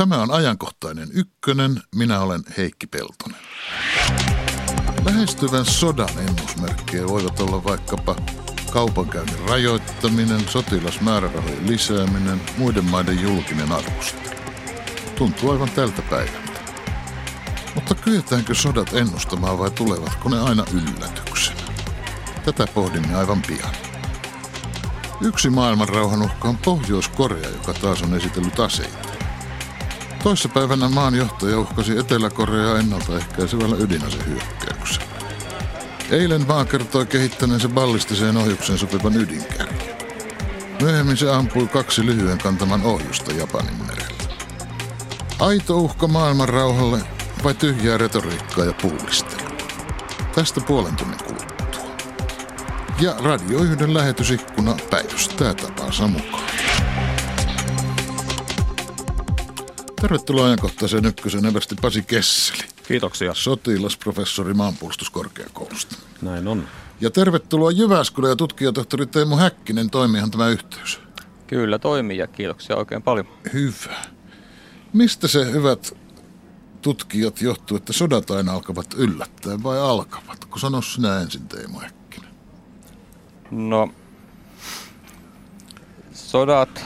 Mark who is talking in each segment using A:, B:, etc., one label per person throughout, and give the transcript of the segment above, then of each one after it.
A: Tämä on ajankohtainen ykkönen. Minä olen Heikki Peltonen. Lähestyvän sodan ennusmerkkejä voivat olla vaikkapa kaupankäynnin rajoittaminen, sotilasmäärärahojen lisääminen, muiden maiden julkinen arvostelu. Tuntuu aivan tältä päivältä. Mutta kyetäänkö sodat ennustamaan vai tulevatko ne aina yllätyksenä? Tätä pohdimme aivan pian. Yksi maailman rauhan uhka on Pohjois-Korea, joka taas on esitellyt aseita. Toissapäivänä maan johtaja uhkasi Etelä-Koreaa ennaltaehkäisevällä ydinasehyökkäyksellä. Eilen maa kertoi kehittäneensä ballistiseen ohjuksen sopivan ydinkärjen. Myöhemmin se ampui kaksi lyhyen kantaman ohjusta Japanin merellä. Aito uhka maailman rauhalle vai tyhjää retoriikkaa ja puulistelua? Tästä puolen tunnin kuluttua. Ja Radio yhden lähetysikkuna päivystää tapansa mukaan. Tervetuloa ajankohtaiseen ykkösen eversti Pasi Kesseli.
B: Kiitoksia.
A: Sotilasprofessori maanpuolustuskorkeakoulusta.
B: Näin on.
A: Ja tervetuloa Jyväskylä ja tutkijatohtori Teemu Häkkinen. Toimiihan tämä yhteys?
C: Kyllä toimii ja kiitoksia oikein paljon.
A: Hyvä. Mistä se hyvät tutkijat johtuu, että sodat aina alkavat yllättää vai alkavat? Kun sano sinä ensin Teemu Häkkinen.
C: No, sodat,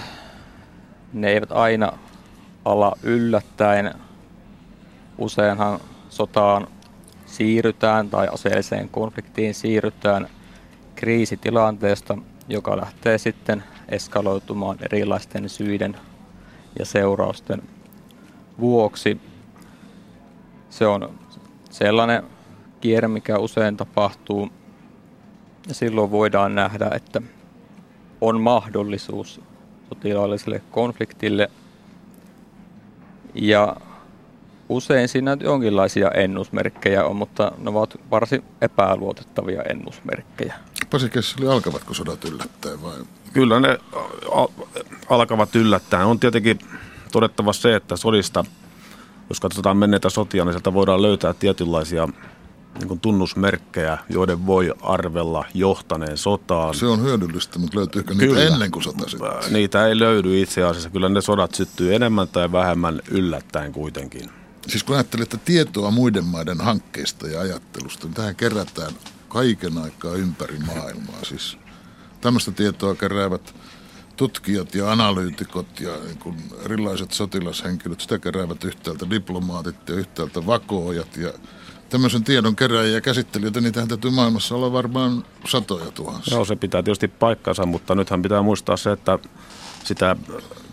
C: ne eivät aina ala yllättäen. Useinhan sotaan siirrytään tai aseelliseen konfliktiin siirrytään kriisitilanteesta, joka lähtee sitten eskaloitumaan erilaisten syiden ja seurausten vuoksi. Se on sellainen kierre, mikä usein tapahtuu. Ja silloin voidaan nähdä, että on mahdollisuus sotilaalliselle konfliktille – ja usein siinä jonkinlaisia ennusmerkkejä on, mutta ne ovat varsin epäluotettavia ennusmerkkejä.
A: Pasi Kesseli, alkavatko sodat yllättäen vai?
B: Kyllä ne alkavat yllättäen. On tietenkin todettava se, että sodista, jos katsotaan menneitä sotia, niin sieltä voidaan löytää tietynlaisia niin tunnusmerkkejä, joiden voi arvella johtaneen sotaan.
A: Se on hyödyllistä, mutta löytyykö niitä Kyllä. ennen kuin sota syttyy?
B: Niitä ei löydy itse asiassa. Kyllä ne sodat syttyy enemmän tai vähemmän yllättäen kuitenkin.
A: Siis kun ajattelet, että tietoa muiden maiden hankkeista ja ajattelusta, niin tähän kerätään kaiken aikaa ympäri maailmaa. Siis tämmöistä tietoa keräävät tutkijat ja analyytikot ja niin kuin erilaiset sotilashenkilöt, sitä keräävät yhtäältä diplomaatit ja yhtäältä vakoojat ja tämmöisen tiedon keräjiä ja käsittelijöitä, niitähän täytyy maailmassa olla varmaan satoja tuhansia.
B: Joo, se pitää tietysti paikkansa, mutta nythän pitää muistaa se, että sitä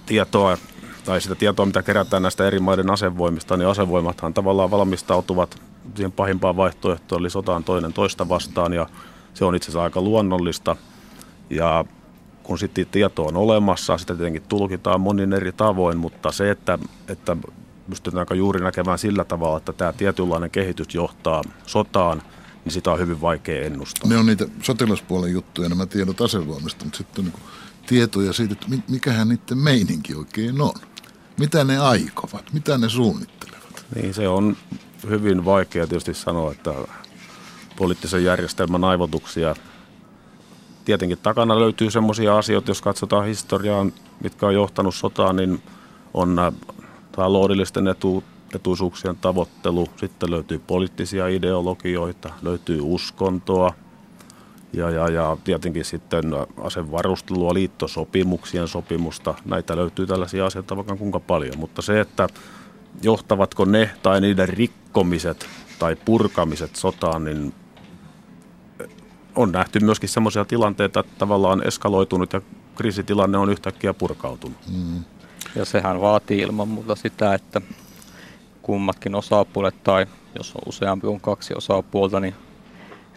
B: tietoa tai sitä tietoa, mitä kerätään näistä eri maiden asevoimista, niin asevoimathan tavallaan valmistautuvat siihen pahimpaan vaihtoehtoon, eli sotaan toinen toista vastaan, ja se on itse asiassa aika luonnollista. Ja kun sitten tieto on olemassa, sitä tietenkin tulkitaan monin eri tavoin, mutta se, että, että pystytäänkö juuri näkemään sillä tavalla, että tämä tietynlainen kehitys johtaa sotaan, niin sitä on hyvin vaikea ennustaa.
A: Ne on niitä sotilaspuolen juttuja, nämä tiedot asevoimista, mutta sitten on niin tietoja siitä, että mikähän niiden meininki oikein on. Mitä ne aikovat, mitä ne suunnittelevat.
B: Niin se on hyvin vaikea tietysti sanoa, että poliittisen järjestelmän aivotuksia tietenkin takana löytyy semmoisia asioita, jos katsotaan historiaa, mitkä on johtanut sotaan, niin on taloudellisten etu, etuisuuksien tavoittelu, sitten löytyy poliittisia ideologioita, löytyy uskontoa ja, ja, ja tietenkin sitten asevarustelua, liittosopimuksien sopimusta. Näitä löytyy tällaisia asioita vaikka kuinka paljon, mutta se, että johtavatko ne tai niiden rikkomiset tai purkamiset sotaan, niin on nähty myöskin sellaisia tilanteita, että tavallaan eskaloitunut ja kriisitilanne on yhtäkkiä purkautunut. Mm.
C: Ja sehän vaatii ilman muuta sitä, että kummatkin osapuolet tai jos on useampi kuin kaksi osapuolta, niin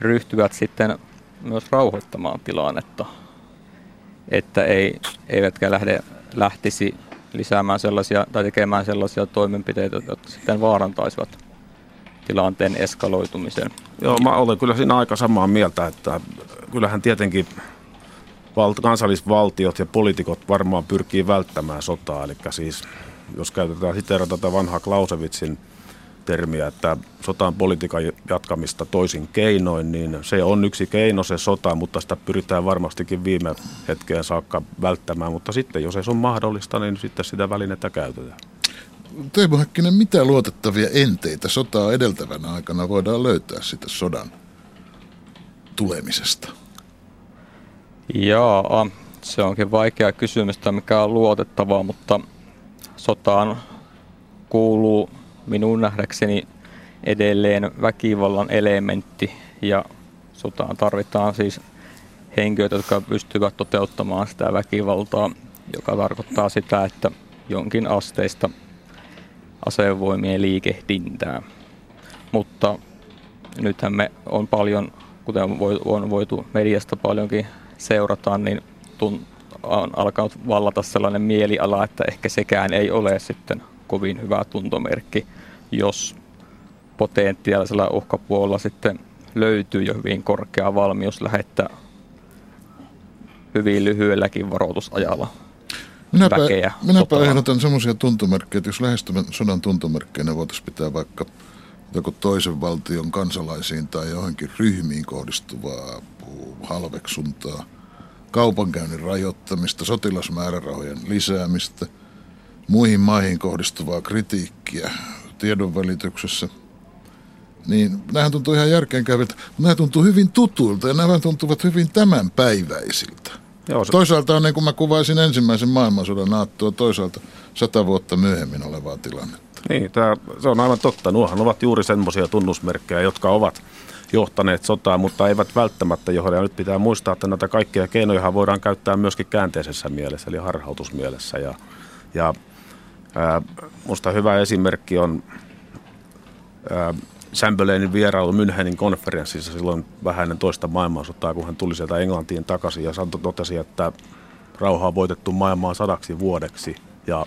C: ryhtyvät sitten myös rauhoittamaan tilannetta, että ei, eivätkä lähde, lähtisi lisäämään sellaisia tai tekemään sellaisia toimenpiteitä, jotka sitten vaarantaisivat tilanteen eskaloitumisen.
B: Joo, mä olen kyllä siinä aika samaa mieltä, että kyllähän tietenkin valt- kansallisvaltiot ja poliitikot varmaan pyrkii välttämään sotaa. Eli siis, jos käytetään siteerata tätä vanhaa Clausewitsin termiä, että sotaan politiikan jatkamista toisin keinoin, niin se on yksi keino se sota, mutta sitä pyritään varmastikin viime hetkeen saakka välttämään. Mutta sitten, jos ei se on mahdollista, niin sitten sitä välinettä käytetään.
A: Teemu Häkkinen, mitä luotettavia enteitä sotaa edeltävänä aikana voidaan löytää sitä sodan tulemisesta?
C: Jaa, se onkin vaikea kysymys, mikä on luotettavaa, mutta sotaan kuuluu minun nähdäkseni edelleen väkivallan elementti ja sotaan tarvitaan siis henkilöitä, jotka pystyvät toteuttamaan sitä väkivaltaa, joka tarkoittaa sitä, että jonkin asteista asevoimien liikehdintää. Mutta nythän me on paljon, kuten on voitu mediasta paljonkin seurata, niin on alkanut vallata sellainen mieliala, että ehkä sekään ei ole sitten kovin hyvä tuntomerkki, jos potentiaalisella uhkapuolella sitten löytyy jo hyvin korkea valmius lähettää hyvin lyhyelläkin varoitusajalla
A: minäpä,
C: väkeä.
A: Minäpä ehdotan semmoisia tuntomerkkejä, että jos lähestyvän sodan tuntomerkkeinä voitaisiin pitää vaikka joko toisen valtion kansalaisiin tai johonkin ryhmiin kohdistuvaa halveksuntaa, kaupankäynnin rajoittamista, sotilasmäärärahojen lisäämistä, muihin maihin kohdistuvaa kritiikkiä tiedonvälityksessä – niin nämähän tuntuu ihan järkeenkäyviltä, mutta nämä tuntuu hyvin tutuilta ja nämä tuntuvat hyvin tämänpäiväisiltä. Joo, se... Toisaalta on niin kuin mä kuvaisin ensimmäisen maailmansodan naattua, toisaalta sata vuotta myöhemmin olevaa tilannetta.
B: Niin, tämä, se on aivan totta. Nuohan ovat juuri semmoisia tunnusmerkkejä, jotka ovat johtaneet sotaa, mutta eivät välttämättä johda. Ja nyt pitää muistaa, että näitä kaikkia keinoja voidaan käyttää myöskin käänteisessä mielessä, eli harhautusmielessä. Ja, ja ää, musta hyvä esimerkki on ää, Chamberlainin vierailu Münchenin konferenssissa silloin vähän ennen toista maailmansotaa, kun hän tuli sieltä Englantiin takaisin ja Santo totesi, että rauha on voitettu maailmaa sadaksi vuodeksi ja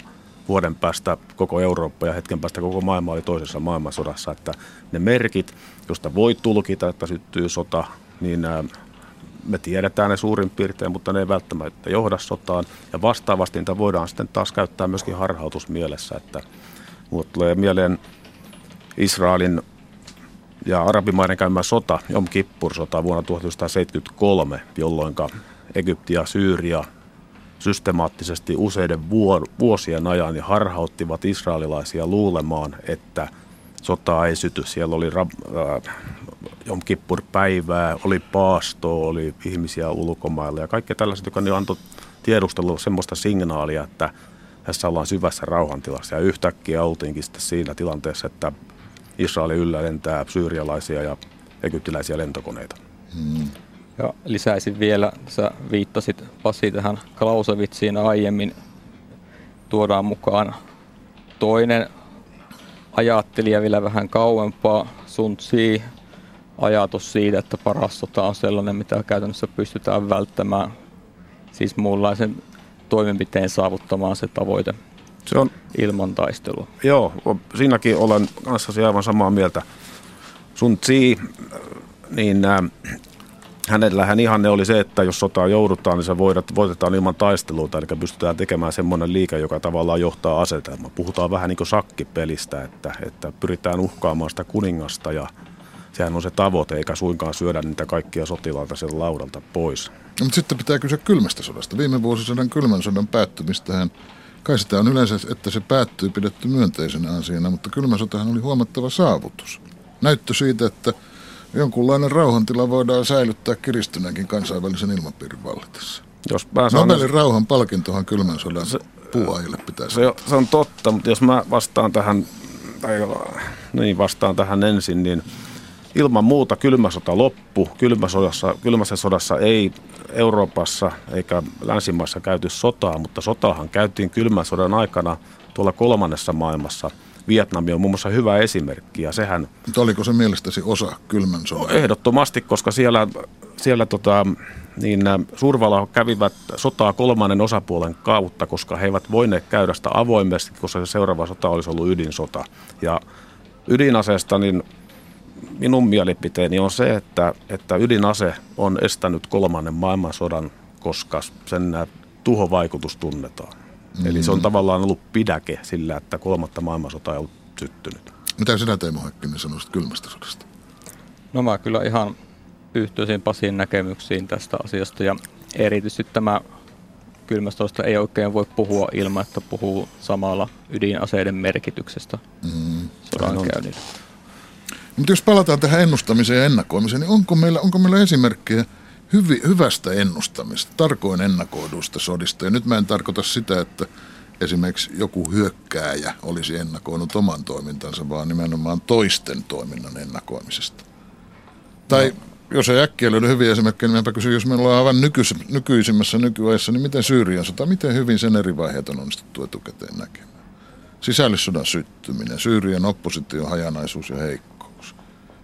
B: vuoden päästä koko Eurooppa ja hetken päästä koko maailma oli toisessa maailmansodassa, että ne merkit, josta voi tulkita, että syttyy sota, niin me tiedetään ne suurin piirtein, mutta ne ei välttämättä johda sotaan. Ja vastaavasti niitä voidaan sitten taas käyttää myöskin harhautusmielessä, että mulle tulee mieleen Israelin ja arabimaiden käymä sota, Jom Kippur-sota vuonna 1973, jolloin Egypti ja Syyria systemaattisesti useiden vuosien ajan ja harhauttivat israelilaisia luulemaan, että sotaa ei syty. Siellä oli äh, Jom Kippur-päivää, oli paastoa, oli ihmisiä ulkomailla ja kaikki tällaiset, joka niin antoi tiedustelulla semmoista signaalia, että tässä ollaan syvässä rauhantilassa ja yhtäkkiä oltiinkin sitten siinä tilanteessa, että Israel yllä lentää syyrialaisia ja egyptiläisiä lentokoneita. Hmm.
C: Ja lisäisin vielä, sä viittasit Pasi tähän Klausewitsiin aiemmin, tuodaan mukaan toinen ajattelija vielä vähän kauempaa, Sun Tzu, ajatus siitä, että paras sota on sellainen, mitä käytännössä pystytään välttämään, siis muunlaisen toimenpiteen saavuttamaan se tavoite. Se on, ilman taistelua.
B: Joo, siinäkin olen kanssasi aivan samaa mieltä. Sun Tsi, niin äh, hänellähän ihanne oli se, että jos sotaa joudutaan, niin se voidat, voitetaan ilman taisteluita, eli pystytään tekemään semmoinen liike, joka tavallaan johtaa asetelma. Puhutaan vähän niin kuin sakkipelistä, että, että pyritään uhkaamaan sitä kuningasta ja sehän on se tavoite, eikä suinkaan syödä niitä kaikkia sotilaita sen laudalta pois.
A: No, mutta sitten pitää kysyä kylmästä sodasta. Viime vuosisadan kylmän sodan päättymistähän Kai sitä on yleensä, että se päättyy pidetty myönteisenä asiana, mutta kylmä sotahan oli huomattava saavutus. Näyttö siitä, että jonkunlainen rauhantila voidaan säilyttää kiristyneenkin kansainvälisen ilmapiirin vallitessa. Jos mä sanon, Nobelin rauhan palkintohan kylmän sodan se, puuajille pitäisi.
B: Se, se on totta, mutta jos mä vastaan tähän, tai niin vastaan tähän ensin, niin ilman muuta kylmä sota loppu. Kylmäsodassa, kylmässä sodassa ei Euroopassa eikä länsimaissa käyty sotaa, mutta sotahan käytiin kylmän sodan aikana tuolla kolmannessa maailmassa. Vietnami on muun muassa hyvä esimerkki ja sehän...
A: Mutta oliko se mielestäsi osa kylmän sodan?
B: Ehdottomasti, koska siellä, siellä tota, niin suurvalla kävivät sotaa kolmannen osapuolen kautta, koska he eivät voineet käydä sitä avoimesti, koska se seuraava sota olisi ollut ydinsota. Ja ydinaseesta, niin minun mielipiteeni on se, että, että ydinase on estänyt kolmannen maailmansodan, koska sen tuhovaikutus tunnetaan. Mm. Eli se on tavallaan ollut pidäke sillä, että kolmatta maailmansotaa ei ollut syttynyt.
A: Mitä sinä Teemu Häkkinen sanoisit kylmästä sodasta?
C: No mä kyllä ihan yhtyisin Pasin näkemyksiin tästä asiasta ja erityisesti tämä kylmästä ei oikein voi puhua ilman, että puhuu samalla ydinaseiden merkityksestä mm, sodankäynnillä.
A: Mutta jos palataan tähän ennustamiseen ja ennakoimiseen, niin onko meillä, onko meillä esimerkkejä hyvi, hyvästä ennustamista, tarkoin ennakoiduista sodista? Ja nyt mä en tarkoita sitä, että esimerkiksi joku hyökkääjä olisi ennakoinut oman toimintansa, vaan nimenomaan toisten toiminnan ennakoimisesta. Tai no. jos ei äkkiä löydy hyviä esimerkkejä, niin kysyn, jos meillä on aivan nykyis, nykyisimmässä nykyajassa, niin miten Syyrian sota, miten hyvin sen eri vaiheet on onnistuttu etukäteen näkemään? Sisällissodan syttyminen, Syyrian opposition hajanaisuus ja heikkous,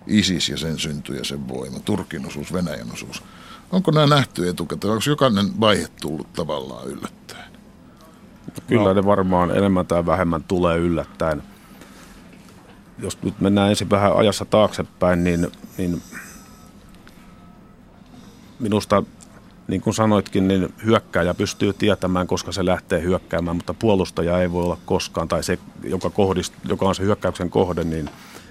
A: ISIS ja sen synty ja sen voima, Turkin osuus, Venäjän osuus. Onko nämä nähty etukäteen? Onko jokainen vaihe tullut tavallaan yllättäen?
B: Kyllä no. ne varmaan enemmän tai vähemmän tulee yllättäen. Jos nyt mennään ensin vähän ajassa taaksepäin, niin, niin minusta, niin kuin sanoitkin, niin hyökkääjä pystyy tietämään, koska se lähtee hyökkäämään, mutta puolustaja ei voi olla koskaan, tai se, joka, kohdist, joka on se hyökkäyksen kohde, niin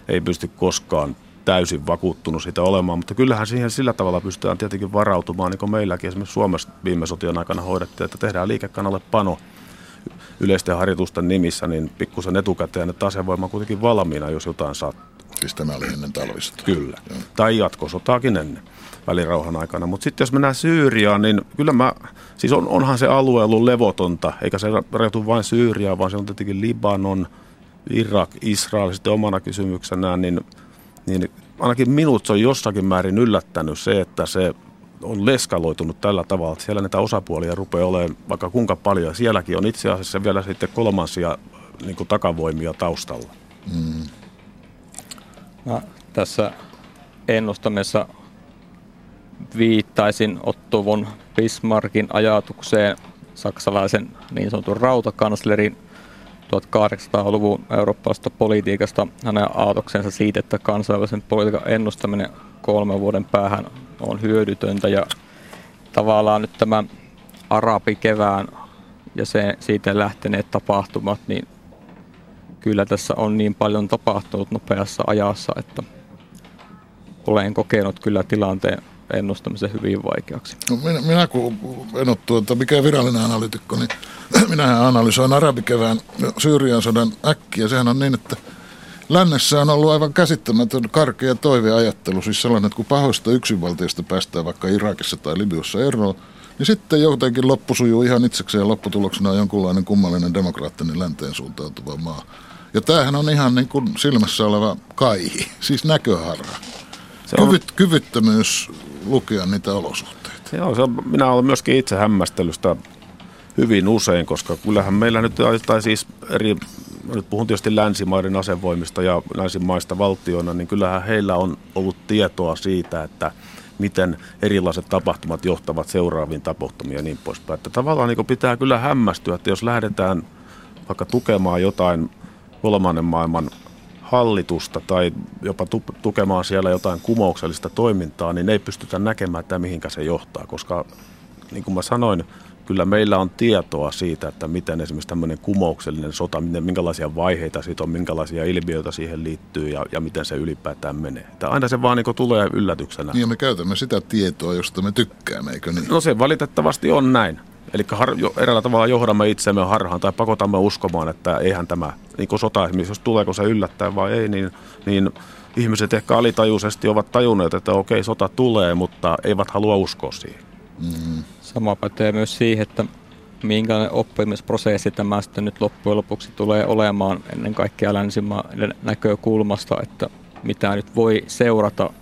B: ei pysty koskaan täysin vakuuttunut siitä olemaan, mutta kyllähän siihen sillä tavalla pystytään tietenkin varautumaan, niin kuin meilläkin esimerkiksi Suomessa viime sotien aikana hoidettiin, että tehdään liikekanalle pano yleisten harjoitusten nimissä, niin pikkusen etukäteen, että asevoima on kuitenkin valmiina, jos jotain sattuu.
A: Siis tämä oli ennen talvista.
B: Kyllä. Joo. Tai jatkosotaakin ennen välirauhan aikana. Mutta sitten jos mennään Syyriaan, niin kyllä mä, siis on, onhan se alue ollut levotonta, eikä se rajoitu vain Syyriaan, vaan se on tietenkin Libanon, Irak, Israel sitten omana kysymyksenään, niin, niin ainakin minut se on jossakin määrin yllättänyt se, että se on leskaloitunut tällä tavalla, että siellä näitä osapuolia rupeaa olemaan vaikka kuinka paljon. Sielläkin on itse asiassa vielä sitten kolmansia niin kuin takavoimia taustalla. Mm.
C: Mä tässä ennustamessa viittaisin Otto von Bismarckin ajatukseen saksalaisen niin sanotun rautakanslerin 1800-luvun eurooppalaisesta politiikasta hänen aatoksensa siitä, että kansainvälisen politiikan ennustaminen kolmen vuoden päähän on hyödytöntä. Ja tavallaan nyt tämä arabikevään ja se, siitä lähteneet tapahtumat, niin kyllä tässä on niin paljon tapahtunut nopeassa ajassa, että olen kokenut kyllä tilanteen ennustamisen hyvin vaikeaksi.
A: No minä, minä kun en ole tuota, mikä virallinen analytikko, niin minä analysoin arabikevään Syyrian sodan äkkiä. Sehän on niin, että Lännessä on ollut aivan käsittämätön karkea toiveajattelu, siis sellainen, että kun pahoista yksinvaltiosta päästään vaikka Irakissa tai Libyassa eroon, niin sitten jotenkin loppu sujuu ihan itsekseen ja lopputuloksena on jonkunlainen kummallinen demokraattinen länteen suuntautuva maa. Ja tämähän on ihan niin kuin silmässä oleva kaihi, siis näköharha. Se on... Kyvyt, kyvyttömyys lukea niitä olosuhteita.
B: Joo, se on, minä olen myöskin itse hämmästelystä hyvin usein, koska kyllähän meillä nyt, tai siis eri nyt puhun tietysti länsimaiden asevoimista ja länsimaista valtioina, niin kyllähän heillä on ollut tietoa siitä, että miten erilaiset tapahtumat johtavat seuraaviin tapahtumiin ja niin poispäin. Että tavallaan niin pitää kyllä hämmästyä, että jos lähdetään vaikka tukemaan jotain kolmannen maailman hallitusta tai jopa tukemaan siellä jotain kumouksellista toimintaa, niin ei pystytä näkemään, että mihinkä se johtaa, koska niin kuin mä sanoin, kyllä meillä on tietoa siitä, että miten esimerkiksi tämmöinen kumouksellinen sota, miten, minkälaisia vaiheita siitä on, minkälaisia ilmiöitä siihen liittyy ja, ja miten se ylipäätään menee. Että aina se vaan niin tulee yllätyksenä.
A: Niin ja me käytämme sitä tietoa, josta me tykkäämme, eikö niin?
B: No se valitettavasti on näin. Eli har, jo, eräällä tavalla johdamme itsemme harhaan tai pakotamme uskomaan, että eihän tämä niin kuin sota esimerkiksi, jos tuleeko se yllättäen vai ei, niin, niin ihmiset ehkä alitajuisesti ovat tajunneet, että okei, sota tulee, mutta eivät halua uskoa siihen.
C: Mm. Sama pätee myös siihen, että minkälainen oppimisprosessi tämä sitten nyt loppujen lopuksi tulee olemaan ennen kaikkea länsimaiden näkökulmasta, että mitä nyt voi seurata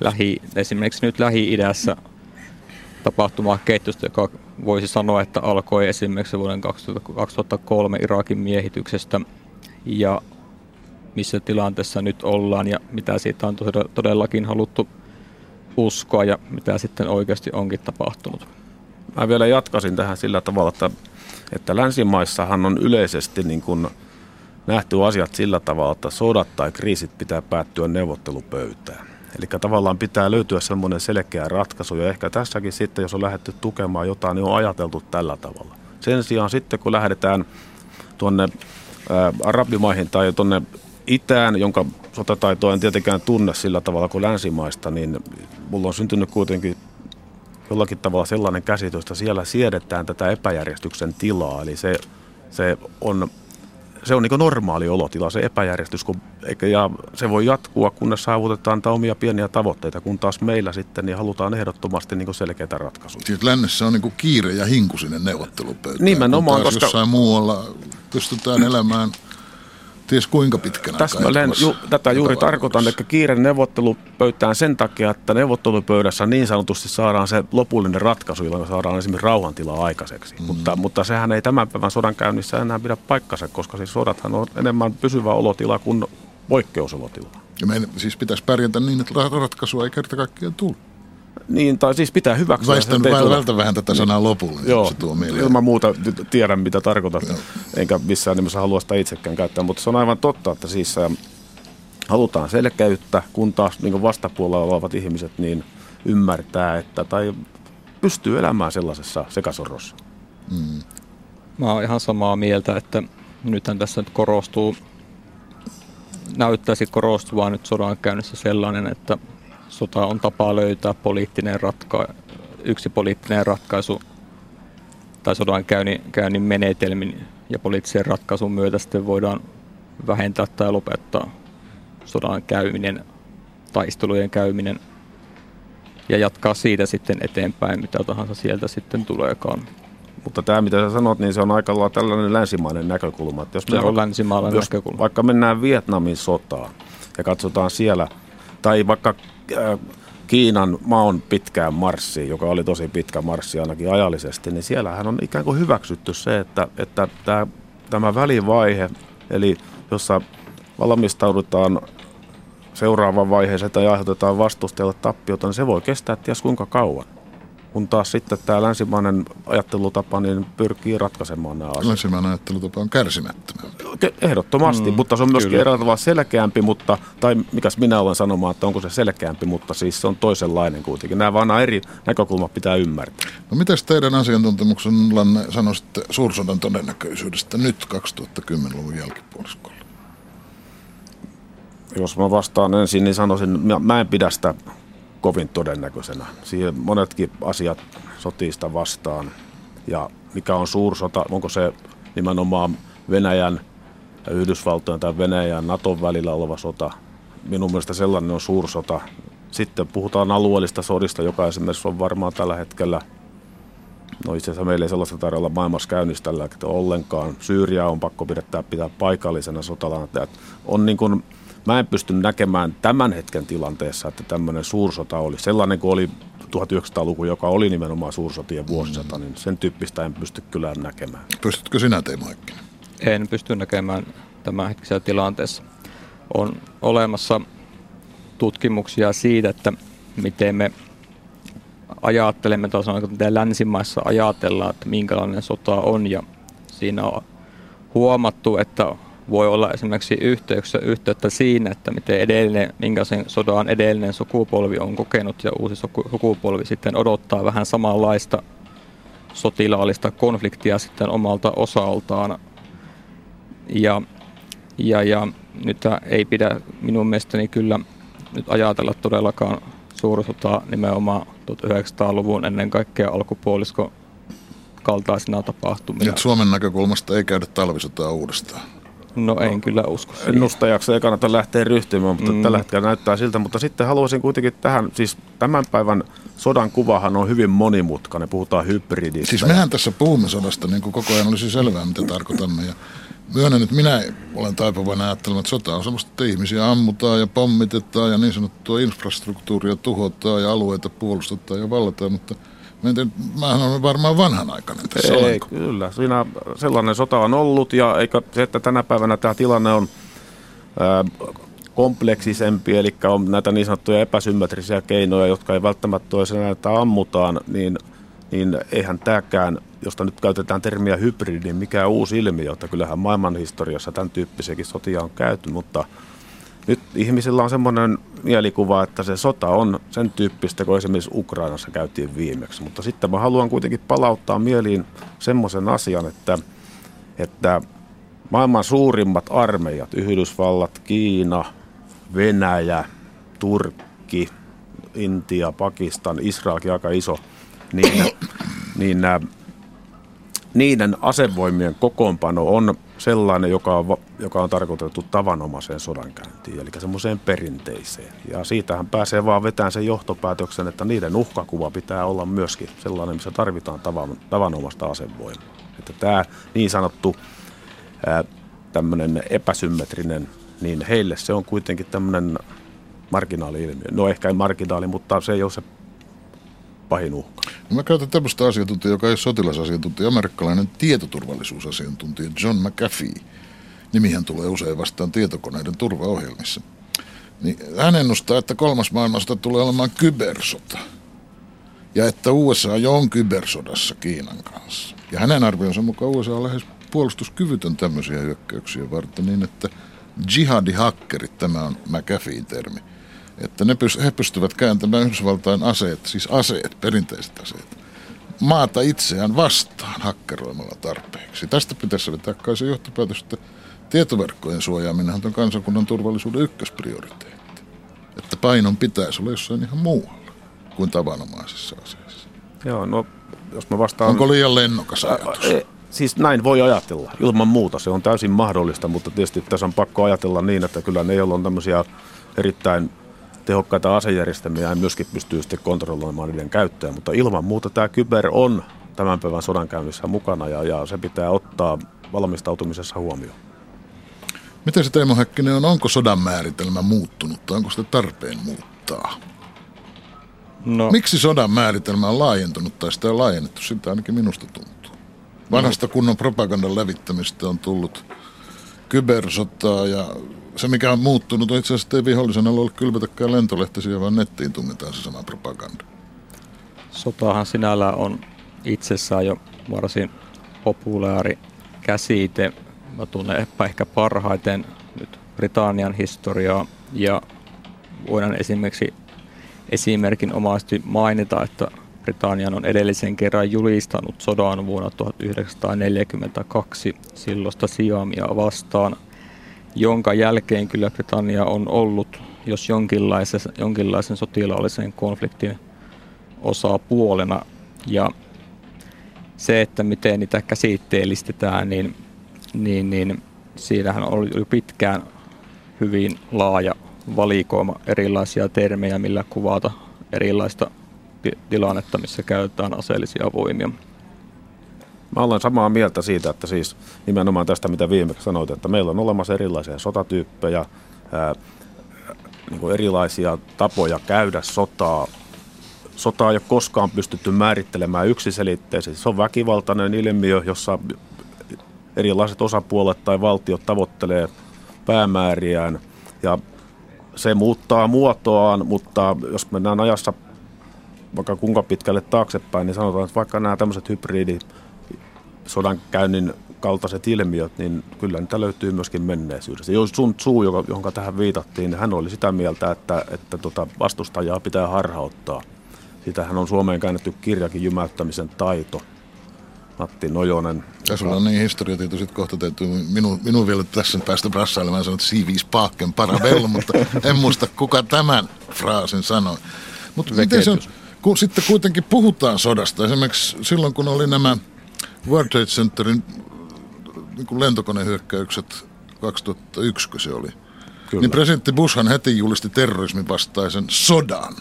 C: lähi, esimerkiksi nyt Lähi-idässä tapahtumaa ketjusta, joka voisi sanoa, että alkoi esimerkiksi vuoden 2003 Irakin miehityksestä ja missä tilanteessa nyt ollaan ja mitä siitä on todellakin haluttu uskoa ja mitä sitten oikeasti onkin tapahtunut.
B: Mä vielä jatkasin tähän sillä tavalla, että, että länsimaissahan on yleisesti niin kuin nähty asiat sillä tavalla, että sodat tai kriisit pitää päättyä neuvottelupöytään. Eli tavallaan pitää löytyä semmoinen selkeä ratkaisu ja ehkä tässäkin sitten, jos on lähdetty tukemaan jotain, niin on ajateltu tällä tavalla. Sen sijaan sitten, kun lähdetään tuonne ää, arabimaihin tai tuonne itään, jonka sotataitoa en tietenkään tunne sillä tavalla kuin länsimaista, niin mulla on syntynyt kuitenkin jollakin tavalla sellainen käsitys, että siellä siedetään tätä epäjärjestyksen tilaa. Eli se, se on se on niin normaali olotila, se epäjärjestys, kun, ja se voi jatkua, kunnes saavutetaan omia pieniä tavoitteita, kun taas meillä sitten niin halutaan ehdottomasti niin selkeitä ratkaisuja.
A: Siis lännessä on niin kiire ja hinku sinne neuvottelupöytään.
B: Nimenomaan,
A: koska... jossain muualla pystytään elämään ties kuinka pitkänä
B: Täsmälleen ju, tätä juuri tarkoitan, että kiire neuvottelupöytään sen takia, että neuvottelupöydässä niin sanotusti saadaan se lopullinen ratkaisu, jolla saadaan esimerkiksi rauhantilaa aikaiseksi. Mm. Mutta, mutta sehän ei tämän päivän sodan käynnissä enää pidä paikkansa, koska siis sodathan on enemmän pysyvä olotila kuin poikkeusolotila.
A: Ja meidän siis pitäisi pärjätä niin, että ratkaisua ei kerta kaikkiaan tule.
B: Niin, tai siis pitää hyväksyä.
A: Väistän väl, vältä vähän tätä sanaa lopulle. Niin
B: Joo, se tuo mieleen. ilman muuta tiedän mitä tarkoitat, Joo. enkä missään nimessä halua sitä itsekään käyttää, mutta se on aivan totta, että siis äh, halutaan selkeyttä, kun taas niin vastapuolella olevat ihmiset niin ymmärtää, että tai pystyy elämään sellaisessa sekasorrossa. Mm.
C: Mä oon ihan samaa mieltä, että nythän tässä nyt korostuu, näyttäisi korostuvan nyt sodan käynnissä sellainen, että sota on tapa löytää poliittinen ratka- yksi poliittinen ratkaisu tai sodan käynnin, käynnin menetelmin ja poliittisen ratkaisun myötä sitten voidaan vähentää tai lopettaa sodan käyminen, taistelujen käyminen ja jatkaa siitä sitten eteenpäin, mitä tahansa sieltä sitten tuleekaan.
B: Mutta tämä, mitä sä sanot, niin se on aika lailla tällainen länsimainen näkökulma. Että
C: jos se on länsimainen jos näkökulma.
B: Vaikka mennään Vietnamin sotaan ja katsotaan siellä, tai vaikka Kiinan maon pitkään marssiin, joka oli tosi pitkä marssi ainakin ajallisesti, niin siellähän on ikään kuin hyväksytty se, että, että tämä, tämä välivaihe, eli jossa valmistaudutaan seuraavaan vaiheeseen tai aiheutetaan vastustajalle tappiota, niin se voi kestää ties kuinka kauan kun taas sitten tämä länsimainen ajattelutapa niin pyrkii ratkaisemaan nämä asiat.
A: Länsimainen ajattelutapa on kärsimättömä.
B: Ehdottomasti, mm, mutta se on myöskin kyllä. eräällä tavalla selkeämpi, mutta, tai mikäs minä olen sanomaan, että onko se selkeämpi, mutta siis se on toisenlainen kuitenkin. Nämä vaan eri näkökulmat pitää ymmärtää.
A: No mitäs teidän asiantuntemuksellanne sanoisitte suursodan todennäköisyydestä nyt 2010-luvun jälkipuoliskolla?
B: Jos mä vastaan ensin, niin sanoisin, mä en pidä sitä kovin todennäköisenä. Siihen monetkin asiat sotiista vastaan. Ja mikä on suursota, onko se nimenomaan Venäjän ja Yhdysvaltojen tai Venäjän Naton välillä oleva sota. Minun mielestä sellainen on suursota. Sitten puhutaan alueellista sodista, joka esimerkiksi on varmaan tällä hetkellä No itse asiassa meillä ei sellaista tarjolla olla maailmassa käynnissä tällä hetkellä ollenkaan. Syyriä on pakko pidetään pitää paikallisena sotalana. On niin kuin Mä en pysty näkemään tämän hetken tilanteessa, että tämmöinen suursota oli sellainen kuin oli 1900-luku, joka oli nimenomaan suursotien vuosisata, mm. niin sen tyyppistä en pysty kyllä näkemään.
A: Pystytkö sinä Teemu?
C: En pysty näkemään tämän hetkisessä tilanteessa. On olemassa tutkimuksia siitä, että miten me ajattelemme, tai sanotaan, miten länsimaissa ajatellaan, että minkälainen sota on, ja siinä on huomattu, että voi olla esimerkiksi yhteyksissä yhteyttä siinä, että miten edellinen, minkä sen sodan edellinen sukupolvi on kokenut ja uusi sukupolvi sitten odottaa vähän samanlaista sotilaallista konfliktia sitten omalta osaltaan. Ja, ja, ja nyt ei pidä minun mielestäni kyllä nyt ajatella todellakaan suursotaa nimenomaan 1900-luvun ennen kaikkea alkupuolisko kaltaisina tapahtumina.
A: Suomen näkökulmasta ei käydä talvisotaa uudestaan.
C: No en kyllä usko
B: siihen. Ennustajaksi ei kannata lähteä ryhtymään, mutta mm. tällä hetkellä näyttää siltä. Mutta sitten haluaisin kuitenkin tähän, siis tämän päivän sodan kuvahan on hyvin monimutkainen, puhutaan hybridistä.
A: Siis mehän tässä puhumme sodasta, niin kuin koko ajan olisi selvää, mitä tarkoitamme. Ja myönnän, että minä olen taipuvainen ajattelemaan, että sota on sellaista, että ihmisiä ammutaan ja pommitetaan ja niin sanottua infrastruktuuria tuhotaan ja alueita puolustetaan ja vallataan, mutta – Mä olen varmaan vanhanaikainen tässä.
B: Ei, olenko? kyllä. Siinä sellainen sota on ollut ja eikä se, että tänä päivänä tämä tilanne on ää, kompleksisempi, eli on näitä niin sanottuja epäsymmetrisiä keinoja, jotka ei välttämättä ole sen, että ammutaan, niin, niin eihän tämäkään, josta nyt käytetään termiä hybridi, niin mikä uusi ilmiö, että kyllähän maailman historiassa tämän tyyppisiäkin sotia on käyty, mutta nyt ihmisillä on semmoinen mielikuva, että se sota on sen tyyppistä kuin esimerkiksi Ukrainassa käytiin viimeksi. Mutta sitten mä haluan kuitenkin palauttaa mieliin semmoisen asian, että, että maailman suurimmat armeijat, Yhdysvallat, Kiina, Venäjä, Turkki, Intia, Pakistan, Israelkin aika iso, niin, niin nämä, niiden asevoimien kokoonpano on sellainen, joka on, joka on tarkoitettu tavanomaiseen sodankäyntiin, eli semmoiseen perinteiseen. Ja siitähän pääsee vaan vetämään sen johtopäätöksen, että niiden uhkakuva pitää olla myöskin sellainen, missä tarvitaan tavan, tavanomaista asevoimaa. Että tämä niin sanottu tämmöinen epäsymmetrinen, niin heille se on kuitenkin tämmöinen marginaali-ilmiö. No ehkä marginaali, mutta se ei ole se pahin uhka.
A: No mä käytän tämmöistä asiantuntijaa, joka ei ole sotilasasiantuntija, amerikkalainen tietoturvallisuusasiantuntija John McAfee. Nimihän tulee usein vastaan tietokoneiden turvaohjelmissa. Niin hän ennustaa, että kolmas maailmasta tulee olemaan kybersota. Ja että USA jo on kybersodassa Kiinan kanssa. Ja hänen arvionsa mukaan USA on lähes puolustuskyvytön tämmöisiä hyökkäyksiä varten niin, että jihadihakkerit, tämä on McAfeen termi, että ne pyst- he pystyvät kääntämään Yhdysvaltain aseet, siis aseet, perinteiset aseet, maata itseään vastaan hakkeroimalla tarpeeksi. Tästä pitäisi vetää kai se johtopäätös, että tietoverkkojen suojaaminen on kansakunnan turvallisuuden ykkösprioriteetti. Että painon pitäisi olla jossain ihan muualla kuin tavanomaisissa aseissa.
B: Joo, no jos mä vastaan...
A: Onko liian lennokas ajatus? Ä,
B: siis näin voi ajatella, ilman muuta. Se on täysin mahdollista, mutta tietysti tässä on pakko ajatella niin, että kyllä ne, joilla on tämmöisiä erittäin tehokkaita asejärjestelmiä ja myöskin pystyy sitten kontrolloimaan niiden käyttöä. Mutta ilman muuta tämä kyber on tämän päivän sodankäynnissä mukana ja, ja se pitää ottaa valmistautumisessa huomioon.
A: Miten se Teemo Häkkinen on? Onko sodan määritelmä muuttunut tai onko sitä tarpeen muuttaa? No. Miksi sodan määritelmä on laajentunut tai sitä on laajennettu? Siltä ainakin minusta tuntuu. Vanhasta kunnon propagandan levittämistä on tullut kybersotaa ja se, mikä on muuttunut, on itse asiassa, ei vihollisen ole kylvetäkään lentolehtisiä, vaan nettiin tunnetaan se sama propaganda.
C: Sotahan sinällä on itsessään jo varsin populaari käsite. Mä tunnen ehkä parhaiten nyt Britannian historiaa ja voidaan esimerkiksi esimerkinomaisesti mainita, että Britannian on edellisen kerran julistanut sodan vuonna 1942 silloista Siamia vastaan – jonka jälkeen kyllä Britannia on ollut, jos jonkinlaisen, jonkinlaisen sotilaallisen konfliktin osapuolena. Ja se, että miten niitä käsitteellistetään, niin, niin, niin siinähän oli jo pitkään hyvin laaja valikoima erilaisia termejä, millä kuvata erilaista tilannetta, missä käytetään aseellisia voimia.
B: Mä olen samaa mieltä siitä, että siis nimenomaan tästä, mitä viimeksi sanoit, että meillä on olemassa erilaisia sotatyyppejä, ää, niin kuin erilaisia tapoja käydä sotaa. Sotaa ei ole koskaan pystytty määrittelemään yksiselitteisesti. Se on väkivaltainen ilmiö, jossa erilaiset osapuolet tai valtiot tavoittelee päämääriään ja se muuttaa muotoaan, mutta jos mennään ajassa vaikka kuinka pitkälle taaksepäin, niin sanotaan, että vaikka nämä tämmöiset hybridi sodankäynnin kaltaiset ilmiöt, niin kyllä niitä löytyy myöskin menneisyydestä. Jos Sun Tzu, johon tähän viitattiin, niin hän oli sitä mieltä, että, että tota vastustajaa pitää harhauttaa. Sitähän on Suomeen käännetty kirjakin Jymäyttämisen taito. Matti Nojonen.
A: Ja sulla on niin historiatieto sitten kohta täytyy minun, minun vielä tässä päästä brassailemaan sanoa, että siiviis paakken parabellum, mutta en muista kuka tämän fraasin sanoi. Mutta miten se on, kun sitten kuitenkin puhutaan sodasta, esimerkiksi silloin kun oli nämä World Trade Centerin niin kuin lentokonehyökkäykset 2001, kun se oli. Kyllä. Niin presidentti Bushhan heti julisti terrorismin vastaisen sodan.